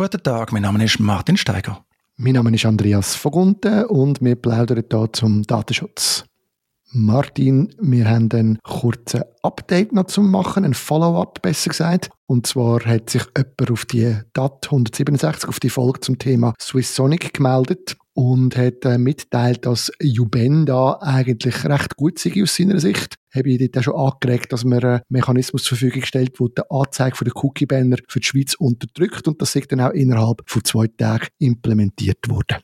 Guten Tag, mein Name ist Martin Steiger. Mein Name ist Andreas Vogunten und wir plaudern hier zum Datenschutz. Martin, wir haben einen kurzen Update noch zu machen, ein Follow-up besser gesagt. Und zwar hat sich jemand auf die DAT 167, auf die Folge zum Thema Swiss Sonic gemeldet und hat äh, mitteilt, dass Jubenda eigentlich recht gut sei aus seiner Sicht. Habe ich dort auch schon angeregt, dass man einen Mechanismus zur Verfügung stellt, der die Anzeige der Cookie-Banner für die Schweiz unterdrückt und das ist dann auch innerhalb von zwei Tagen implementiert worden.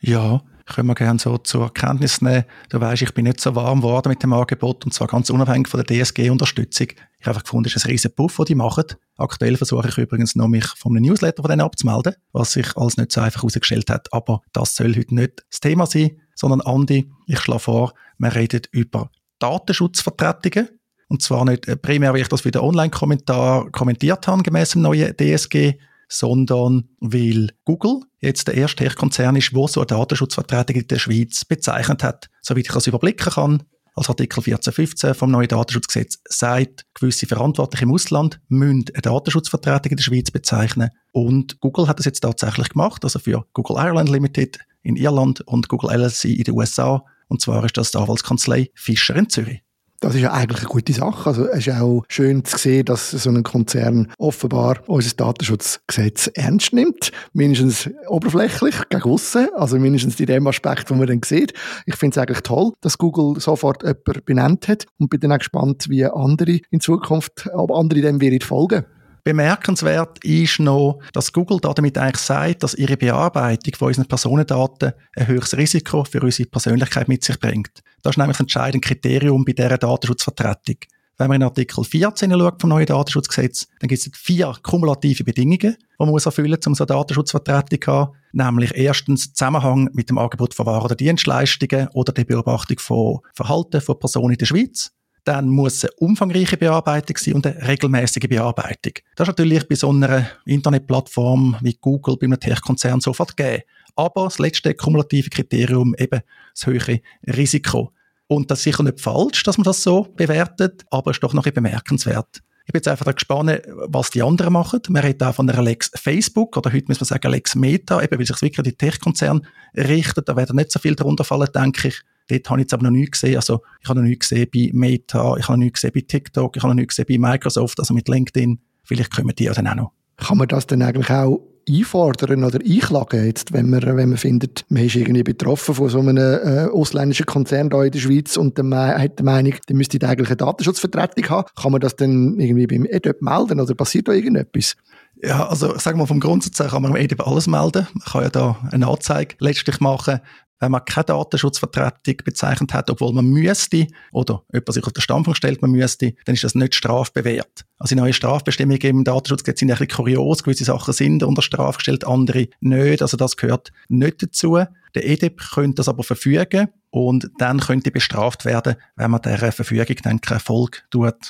Ja, können wir gerne so zur Kenntnis nehmen. Du weißt, ich bin nicht so warm geworden mit dem Angebot und zwar ganz unabhängig von der DSG-Unterstützung. Ich habe einfach gefunden, es ist ein riesen Puff, den die machen. Aktuell versuche ich übrigens noch, mich vom Newsletter von denen abzumelden, was sich als nicht so einfach herausgestellt hat. Aber das soll heute nicht das Thema sein, sondern Andi, ich schlage vor, wir reden über Datenschutzvertretungen. Und zwar nicht primär, wie ich das wieder Online-Kommentar kommentiert habe, gemäß dem neuen DSG, sondern weil Google jetzt der erste Tech-Konzern ist, wo so eine Datenschutzvertretung in der Schweiz bezeichnet hat. Soweit ich das überblicken kann, als Artikel 1415 vom neuen Datenschutzgesetz sagt, gewisse Verantwortliche im Ausland müssen eine Datenschutzvertretung in der Schweiz bezeichnen. Und Google hat das jetzt tatsächlich gemacht, also für Google Ireland Limited in Irland und Google LLC in den USA. Und zwar ist das die Anwaltskanzlei Fischer in Zürich. Das ist ja eigentlich eine gute Sache. Also es ist auch schön zu sehen, dass so ein Konzern offenbar unser Datenschutzgesetz ernst nimmt. Mindestens oberflächlich, gegen aussen. Also mindestens in dem Aspekt, wo man dann sieht. Ich finde es eigentlich toll, dass Google sofort jemanden benannt hat und bin dann auch gespannt, wie andere in Zukunft, ob andere dem werden folgen. Bemerkenswert ist noch, dass Google damit eigentlich sagt, dass ihre Bearbeitung von unseren Personendaten ein höheres Risiko für unsere Persönlichkeit mit sich bringt. Das ist nämlich ein entscheidendes Kriterium bei dieser Datenschutzvertretung. Wenn man in Artikel 14 schaut vom neuen Datenschutzgesetz, dann gibt es vier kumulative Bedingungen, die man erfüllen muss, um so eine Datenschutzvertretung zu haben. Nämlich erstens Zusammenhang mit dem Angebot von Waren oder Dienstleistungen oder der Beobachtung von Verhalten von Personen in der Schweiz dann muss eine umfangreiche Bearbeitung sein und eine regelmäßige Bearbeitung. Das ist natürlich bei so einer Internetplattform wie Google, bei einem Tech-Konzern sofort gegeben. Aber das letzte kumulative Kriterium eben das höhere Risiko. Und das ist sicher nicht falsch, dass man das so bewertet, aber es ist doch noch bemerkenswert. Ich bin jetzt einfach gespannt, was die anderen machen. Man redet auch von einer Lex Facebook oder heute muss man sagen Lex Meta, eben weil sich wirklich die Tech-Konzerne richtet. Da werden nicht so viel darunter fallen, denke ich. Dort habe ich jetzt aber noch nichts gesehen. Also, ich habe noch nichts gesehen bei Meta, ich habe noch nichts gesehen bei TikTok, ich habe noch nichts gesehen bei Microsoft, also mit LinkedIn. Vielleicht kommen die ja dann auch noch. Kann man das dann eigentlich auch einfordern oder einklagen, jetzt, wenn man, wenn man findet, man ist irgendwie betroffen von so einem äh, ausländischen Konzern da in der Schweiz und der hat die Meinung, die müsste eigentlich eine Datenschutzvertretung haben. Kann man das dann irgendwie beim EDOP melden oder passiert da irgendetwas? Ja, also ich sage mal, vom Grundsatz her kann man im EDOP alles melden. Man kann ja da eine Anzeige letztlich machen wenn man keine Datenschutzvertretung bezeichnet hat, obwohl man müsste, oder jemand sich auf den Standpunkt stellt, man müsste, dann ist das nicht strafbewehrt. Also die neue Strafbestimmungen im Datenschutzgesetz sind ein bisschen kurios. Gewisse Sachen sind unter Strafe gestellt, andere nicht. Also das gehört nicht dazu. Der EDIP könnte das aber verfügen und dann könnte bestraft werden, wenn man dieser Verfügung dann keinen Erfolg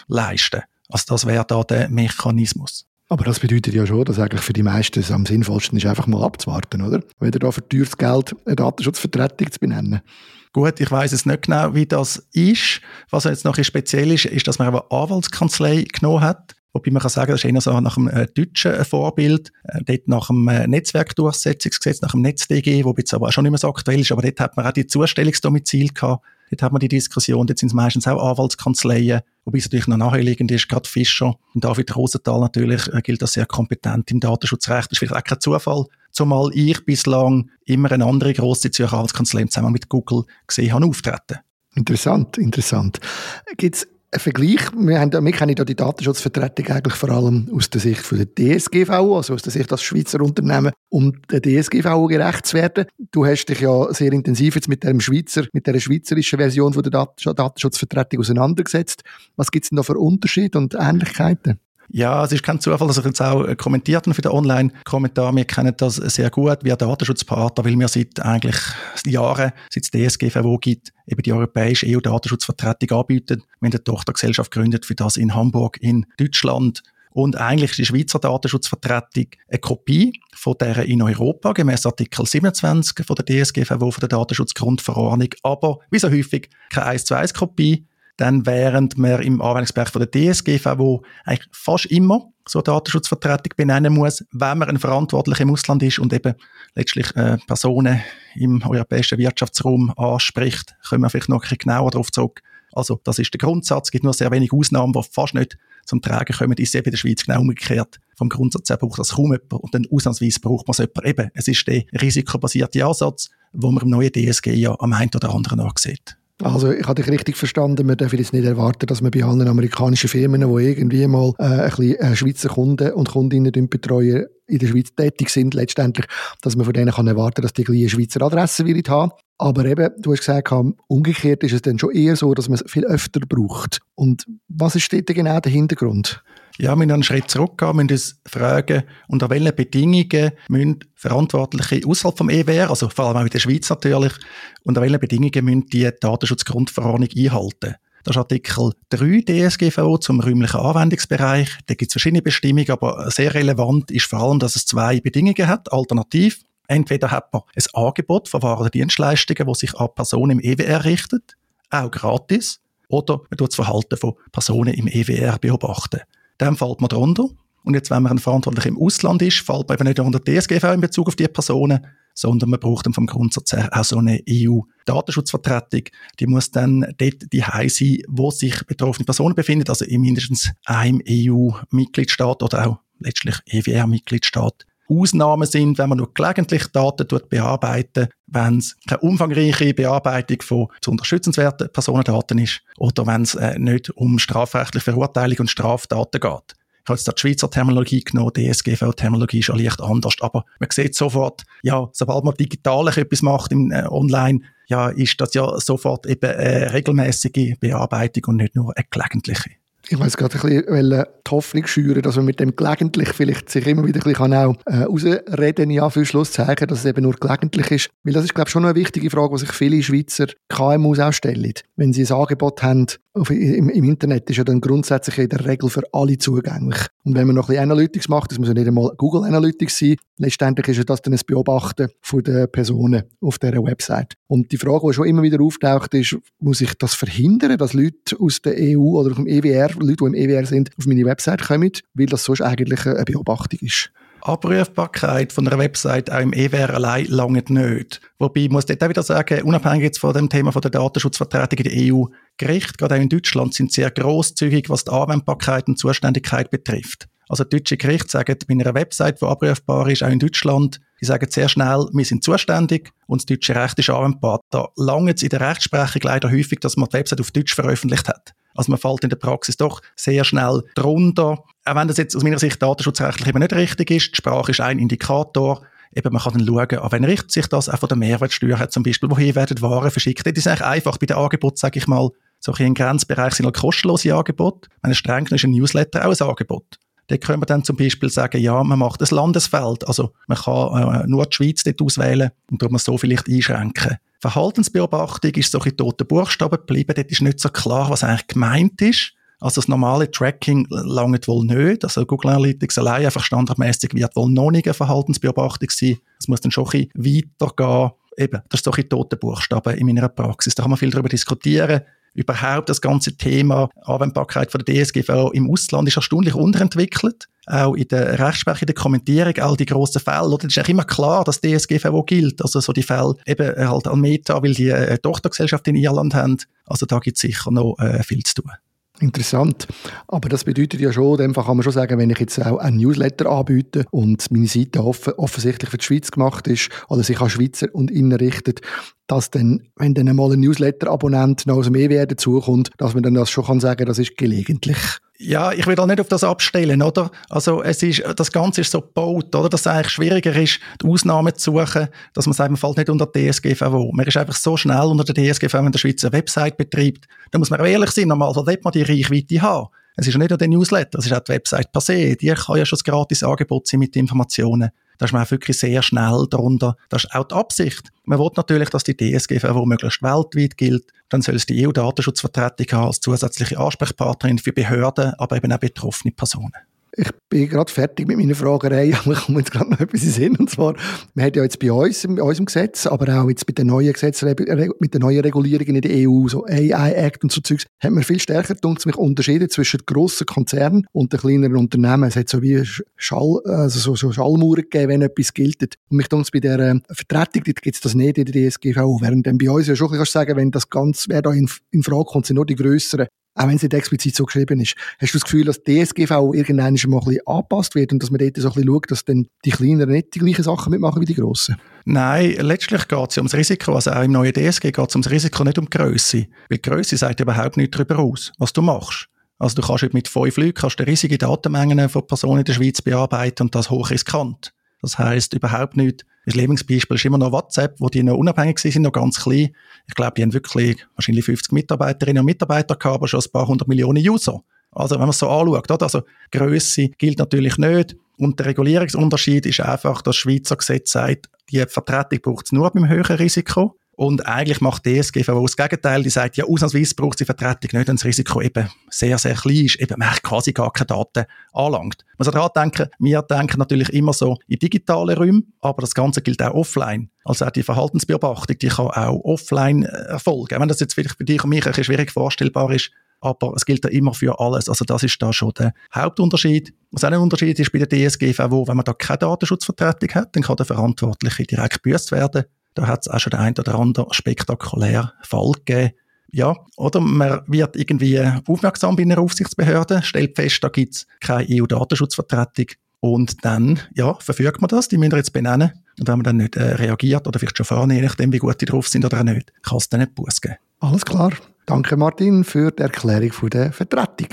leisten. Also das wäre da der Mechanismus. Aber das bedeutet ja schon, dass eigentlich für die meisten es am sinnvollsten ist, einfach mal abzuwarten, oder? Weder da für teures Geld eine Datenschutzvertretung zu benennen. Gut, ich weiß es nicht genau, wie das ist. Was jetzt noch speziell ist, ist, dass man eine Anwaltskanzlei genommen hat. Wobei man kann sagen, das ist eher so nach dem äh, deutschen äh, Vorbild, äh, dort nach dem äh, Netzwerkdurchsetzungsgesetz, nach dem NetzDG, wo jetzt aber auch schon nicht mehr so aktuell ist, aber dort hat man auch die Zustellungsdomizil gehabt. Dort hat man die Diskussion, dort sind es meistens auch Anwaltskanzleien, wobei es natürlich noch naheliegend ist, gerade Fischer und David Rosenthal natürlich äh, gilt als sehr kompetent im Datenschutzrecht. Das ist vielleicht auch kein Zufall, zumal ich bislang immer eine andere grosse Zürcher Anwaltskanzlei zusammen mit Google gesehen habe auftreten. Interessant, interessant. Gibt es ein Vergleich, wir, haben, wir kennen ja die Datenschutzvertretung eigentlich vor allem aus der Sicht von der DSGV, also aus der Sicht als Schweizer Unternehmen, um der DSGV gerecht zu werden. Du hast dich ja sehr intensiv jetzt mit der Schweizer, mit der schweizerischen Version von der Datenschutzvertretung auseinandergesetzt. Was gibt es denn da für Unterschiede und Ähnlichkeiten? Ja, es ist kein Zufall, dass ich jetzt auch kommentiert habe für den Online-Kommentar. Wir kennen das sehr gut wie Datenschutzpartner, weil wir seit eigentlich Jahren, seit es DSGVO gibt, eben die europäische EU-Datenschutzvertretung anbieten. Wir haben eine Tochtergesellschaft gegründet für das in Hamburg, in Deutschland. Und eigentlich ist die Schweizer Datenschutzvertretung eine Kopie von der in Europa, gemäß Artikel 27 von der DSGVO, von der Datenschutzgrundverordnung. Aber, wie so häufig, keine 1 zu 1 Kopie, dann während wir im Anwendungsbereich von der DSGV, wo eigentlich fast immer so eine Datenschutzvertretung benennen muss, wenn man ein Verantwortlicher im Ausland ist und eben letztlich äh, Personen im europäischen Wirtschaftsraum anspricht, kommen wir vielleicht noch ein bisschen genauer darauf zurück. Also das ist der Grundsatz, es gibt nur sehr wenige Ausnahmen, die fast nicht zum Tragen kommen, ist eben in der Schweiz genau umgekehrt. Vom Grundsatz her braucht das kaum jemand und dann ausnahmsweise braucht man es jemand. Eben, es ist der risikobasierte Ansatz, wo man im neuen DSG ja am einen oder anderen ansieht. Also ich habe dich richtig verstanden, wir dürfen jetzt nicht erwarten, dass man bei allen amerikanischen Firmen, die irgendwie mal äh, ein bisschen äh, Schweizer Kunden und Kundinnen betreuen, in der Schweiz tätig sind, letztendlich, dass man von denen kann erwarten dass die gleiche Schweizer Adresse haben. Aber eben, du hast gesagt, umgekehrt ist es dann schon eher so, dass man es viel öfter braucht. Und was ist dort genau der Hintergrund? Ja, wir müssen einen Schritt zurückgehen, müssen uns fragen, unter welchen Bedingungen müssen Verantwortliche außerhalb vom EWR, also vor allem auch in der Schweiz natürlich, unter welchen Bedingungen müssen die Datenschutzgrundverordnung einhalten. Das ist Artikel 3 DSGVO zum räumlichen Anwendungsbereich. Da gibt es verschiedene Bestimmungen, aber sehr relevant ist vor allem, dass es zwei Bedingungen hat, alternativ. Entweder hat man ein Angebot von Waren und Dienstleistungen, das sich an Personen im EWR richtet, auch gratis, oder man tut das Verhalten von Personen im EWR beobachten. Dann fällt man drunter. Und jetzt, wenn man ein Verantwortlicher im Ausland ist, fällt man eben nicht unter DSGV in Bezug auf die Personen, sondern man braucht dann vom Grundsatz her auch so eine EU-Datenschutzvertretung. Die muss dann dort die sein, wo sich betroffene Personen befinden, also in mindestens einem EU-Mitgliedstaat oder auch letztlich EWR-Mitgliedstaat. Ausnahmen sind, wenn man nur gelegentlich Daten bearbeiten, wenn es keine umfangreiche Bearbeitung von zu unterstützenswerten Personendaten ist oder wenn es äh, nicht um strafrechtliche Verurteilung und Strafdaten geht. Ich habe jetzt die Schweizer Terminologie genommen, die DSGV-Terminologie ist schon leicht anders, aber man sieht sofort, ja, sobald man digital etwas macht im, äh, online, ja, ist das ja sofort eben eine regelmäßige Bearbeitung und nicht nur eine gelegentliche ich weiß gerade ein bisschen die Hoffnung schüren, dass man mit dem gelegentlich vielleicht sich immer wieder ein bisschen auch äh, rausreden ja für Schluss zeigen, dass es eben nur gelegentlich ist. Weil das ist, glaube ich, schon eine wichtige Frage, die sich viele Schweizer KMUs auch stellen. Wenn sie ein Angebot haben im, im, Internet, ist ja dann grundsätzlich in der Regel für alle zugänglich. Und wenn man noch ein bisschen Analytics macht, das muss ja nicht einmal Google Analytics sein, letztendlich ist ja das dann ein Beobachten von den Personen auf dieser Website. Und die Frage, die schon immer wieder auftaucht, ist, muss ich das verhindern, dass Leute aus der EU oder aus dem EWR Leute, die im EWR sind, auf meine Website kommen, weil das sonst eigentlich eine Beobachtung ist. Abrufbarkeit von einer Website auch im EWR allein lange nicht. Wobei, ich muss dort auch wieder sagen, unabhängig jetzt von dem Thema von der Datenschutzvertretung in der EU, Gerichte, gerade auch in Deutschland, sind sehr großzügig, was die Anwendbarkeit und Zuständigkeit betrifft. Also deutsche Gerichte sagen bei einer Website, die abrufbar ist, auch in Deutschland, die sagen sehr schnell, wir sind zuständig und das deutsche Recht ist anwendbar. Da langt es in der Rechtsprechung leider häufig, dass man die Website auf Deutsch veröffentlicht hat. Also man fällt in der Praxis doch sehr schnell drunter. Auch wenn das jetzt aus meiner Sicht datenschutzrechtlich eben nicht richtig ist, die Sprache ist ein Indikator. Eben, man kann dann schauen, an wen richtet sich das, auch von der Mehrwertsteuer zum Beispiel, wohin werden Waren verschickt. Das ist eigentlich einfach bei den Angeboten, sage ich mal, so ein Grenzbereich sind halt kostenlose Angebote. Wenn es streng ist ein Newsletter auch ein Angebot. Da können wir dann zum Beispiel sagen, ja, man macht ein Landesfeld. Also man kann äh, nur die Schweiz dort auswählen und tut man so vielleicht einschränken. Verhaltensbeobachtung ist so ein tote Buchstaben geblieben. Dort ist nicht so klar, was eigentlich gemeint ist. Also das normale Tracking langt wohl nicht. Also Google Analytics allein einfach standardmäßig wird wohl noch nicht eine Verhaltensbeobachtung sein. Es muss dann schon ein bisschen weitergehen. Eben, das ist so ein tote Buchstaben in meiner Praxis. Da kann man viel darüber diskutieren überhaupt das ganze Thema Anwendbarkeit von der DSGVO im Ausland ist erstaunlich unterentwickelt. Auch in der Rechtsprechung, in der Kommentierung, all die grossen Fälle, oder? Es ist immer klar, dass DSGVO gilt. Also so die Fälle eben halt an Meta, weil die eine Tochtergesellschaft in Irland haben. Also da gibt es sicher noch äh, viel zu tun. Interessant. Aber das bedeutet ja schon, in kann man schon sagen, wenn ich jetzt auch ein Newsletter anbiete und meine Seite offen, offensichtlich für die Schweiz gemacht ist oder sich an Schweizer und innen richtet, dass dann, wenn dann einmal ein Newsletter-Abonnent noch dem EWR dazukommt, dass man dann das schon kann sagen, das ist gelegentlich. Ja, ich will da nicht auf das abstellen, oder? Also es ist, das Ganze ist so gebaut, oder? Dass es eigentlich schwieriger ist, die Ausnahmen zu suchen, dass man sagt, man fällt nicht unter die DSGVO. Man ist einfach so schnell unter der DSGVO, wenn man der Schweizer Website betreibt. Da muss man ehrlich sein, normal sollte man die Reichweite haben. Es ist ja nicht nur der Newsletter, es ist auch die Website per se. Die kann ja schon ein gratis Angebot sein mit Informationen. Da ist man auch wirklich sehr schnell darunter. Das ist auch die Absicht. Man will natürlich, dass die DSGVO möglichst weltweit gilt. Dann soll es die EU-Datenschutzvertretung haben als zusätzliche Ansprechpartnerin für Behörden, aber eben auch betroffene Personen. Ich bin gerade fertig mit meiner Fragerei, aber ich komme jetzt gerade noch etwas in Sinn. Und zwar, wir haben ja jetzt bei uns, in unserem Gesetz, aber auch jetzt mit den neuen Gesetzen, mit den neuen Regulierungen in der EU, so AI-Act und so Zeugs, haben wir viel stärker mich unterschieden zwischen grossen Konzernen und den kleineren Unternehmen. Es hat so wie Schall, also so, so Schallmauern gegeben, wenn etwas gilt. Und mich bei der äh, Vertretung gibt es das nicht in der DSGVO. Während dann bei uns ja schon kannst sagen, wenn das Ganze, wer da in, in Frage kommt, sind nur die grösseren auch wenn es nicht explizit so geschrieben ist. Hast du das Gefühl, dass DSGV irgendwann mal ein bisschen angepasst wird und dass man dort so ein bisschen schaut, dass dann die Kleineren nicht die gleichen Sachen mitmachen wie die Grossen? Nein, letztlich geht es ja ums Risiko. Also auch im neuen DSG geht es ums Risiko, nicht um die Grösse. Weil die Grösse sagt überhaupt nichts darüber aus, was du machst. Also du kannst mit fünf Leuten kannst du riesige Datenmengen von Personen in der Schweiz bearbeiten und das hochriskant. Das heißt überhaupt nicht, das Lebensbeispiel ist immer noch WhatsApp, wo die noch unabhängig sind, noch ganz klein. Ich glaube, die haben wirklich wahrscheinlich 50 Mitarbeiterinnen und Mitarbeiter gehabt, aber schon ein paar hundert Millionen User. Also wenn man es so anschaut, oder? also Größe gilt natürlich nicht. Und der Regulierungsunterschied ist einfach, dass das Schweizer Gesetz sagt, die Vertretung braucht es nur beim höheren Risiko. Und eigentlich macht die DSGVO das Gegenteil. Die sagt, ja, ausnahmsweise braucht die Vertretung nicht, wenn das Risiko eben sehr, sehr klein ist, eben man quasi gar keine Daten anlangt. Man muss daran denken, wir denken natürlich immer so in digitale Räume, aber das Ganze gilt auch offline. Also auch die Verhaltensbeobachtung, die kann auch offline äh, erfolgen. Wenn das jetzt vielleicht für dich und mich ein bisschen schwierig vorstellbar ist, aber es gilt ja immer für alles. Also das ist da schon der Hauptunterschied. Was auch ein Unterschied ist bei der DSGVO, wenn man da keine Datenschutzvertretung hat, dann kann der Verantwortliche direkt gebüßt werden. Da hat es auch schon den einen oder anderen spektakulären Fall gegeben. Ja, oder man wird irgendwie aufmerksam bei einer Aufsichtsbehörde, stellt fest, da gibt es keine EU-Datenschutzvertretung und dann ja, verfügt man das, die müssen wir jetzt benennen. Und wenn man dann nicht äh, reagiert oder vielleicht schon fahren, je nachdem, wie gut die drauf sind oder auch nicht, kann es dann nicht Buß geben. Alles klar. Danke Martin für die Erklärung von der Vertretung.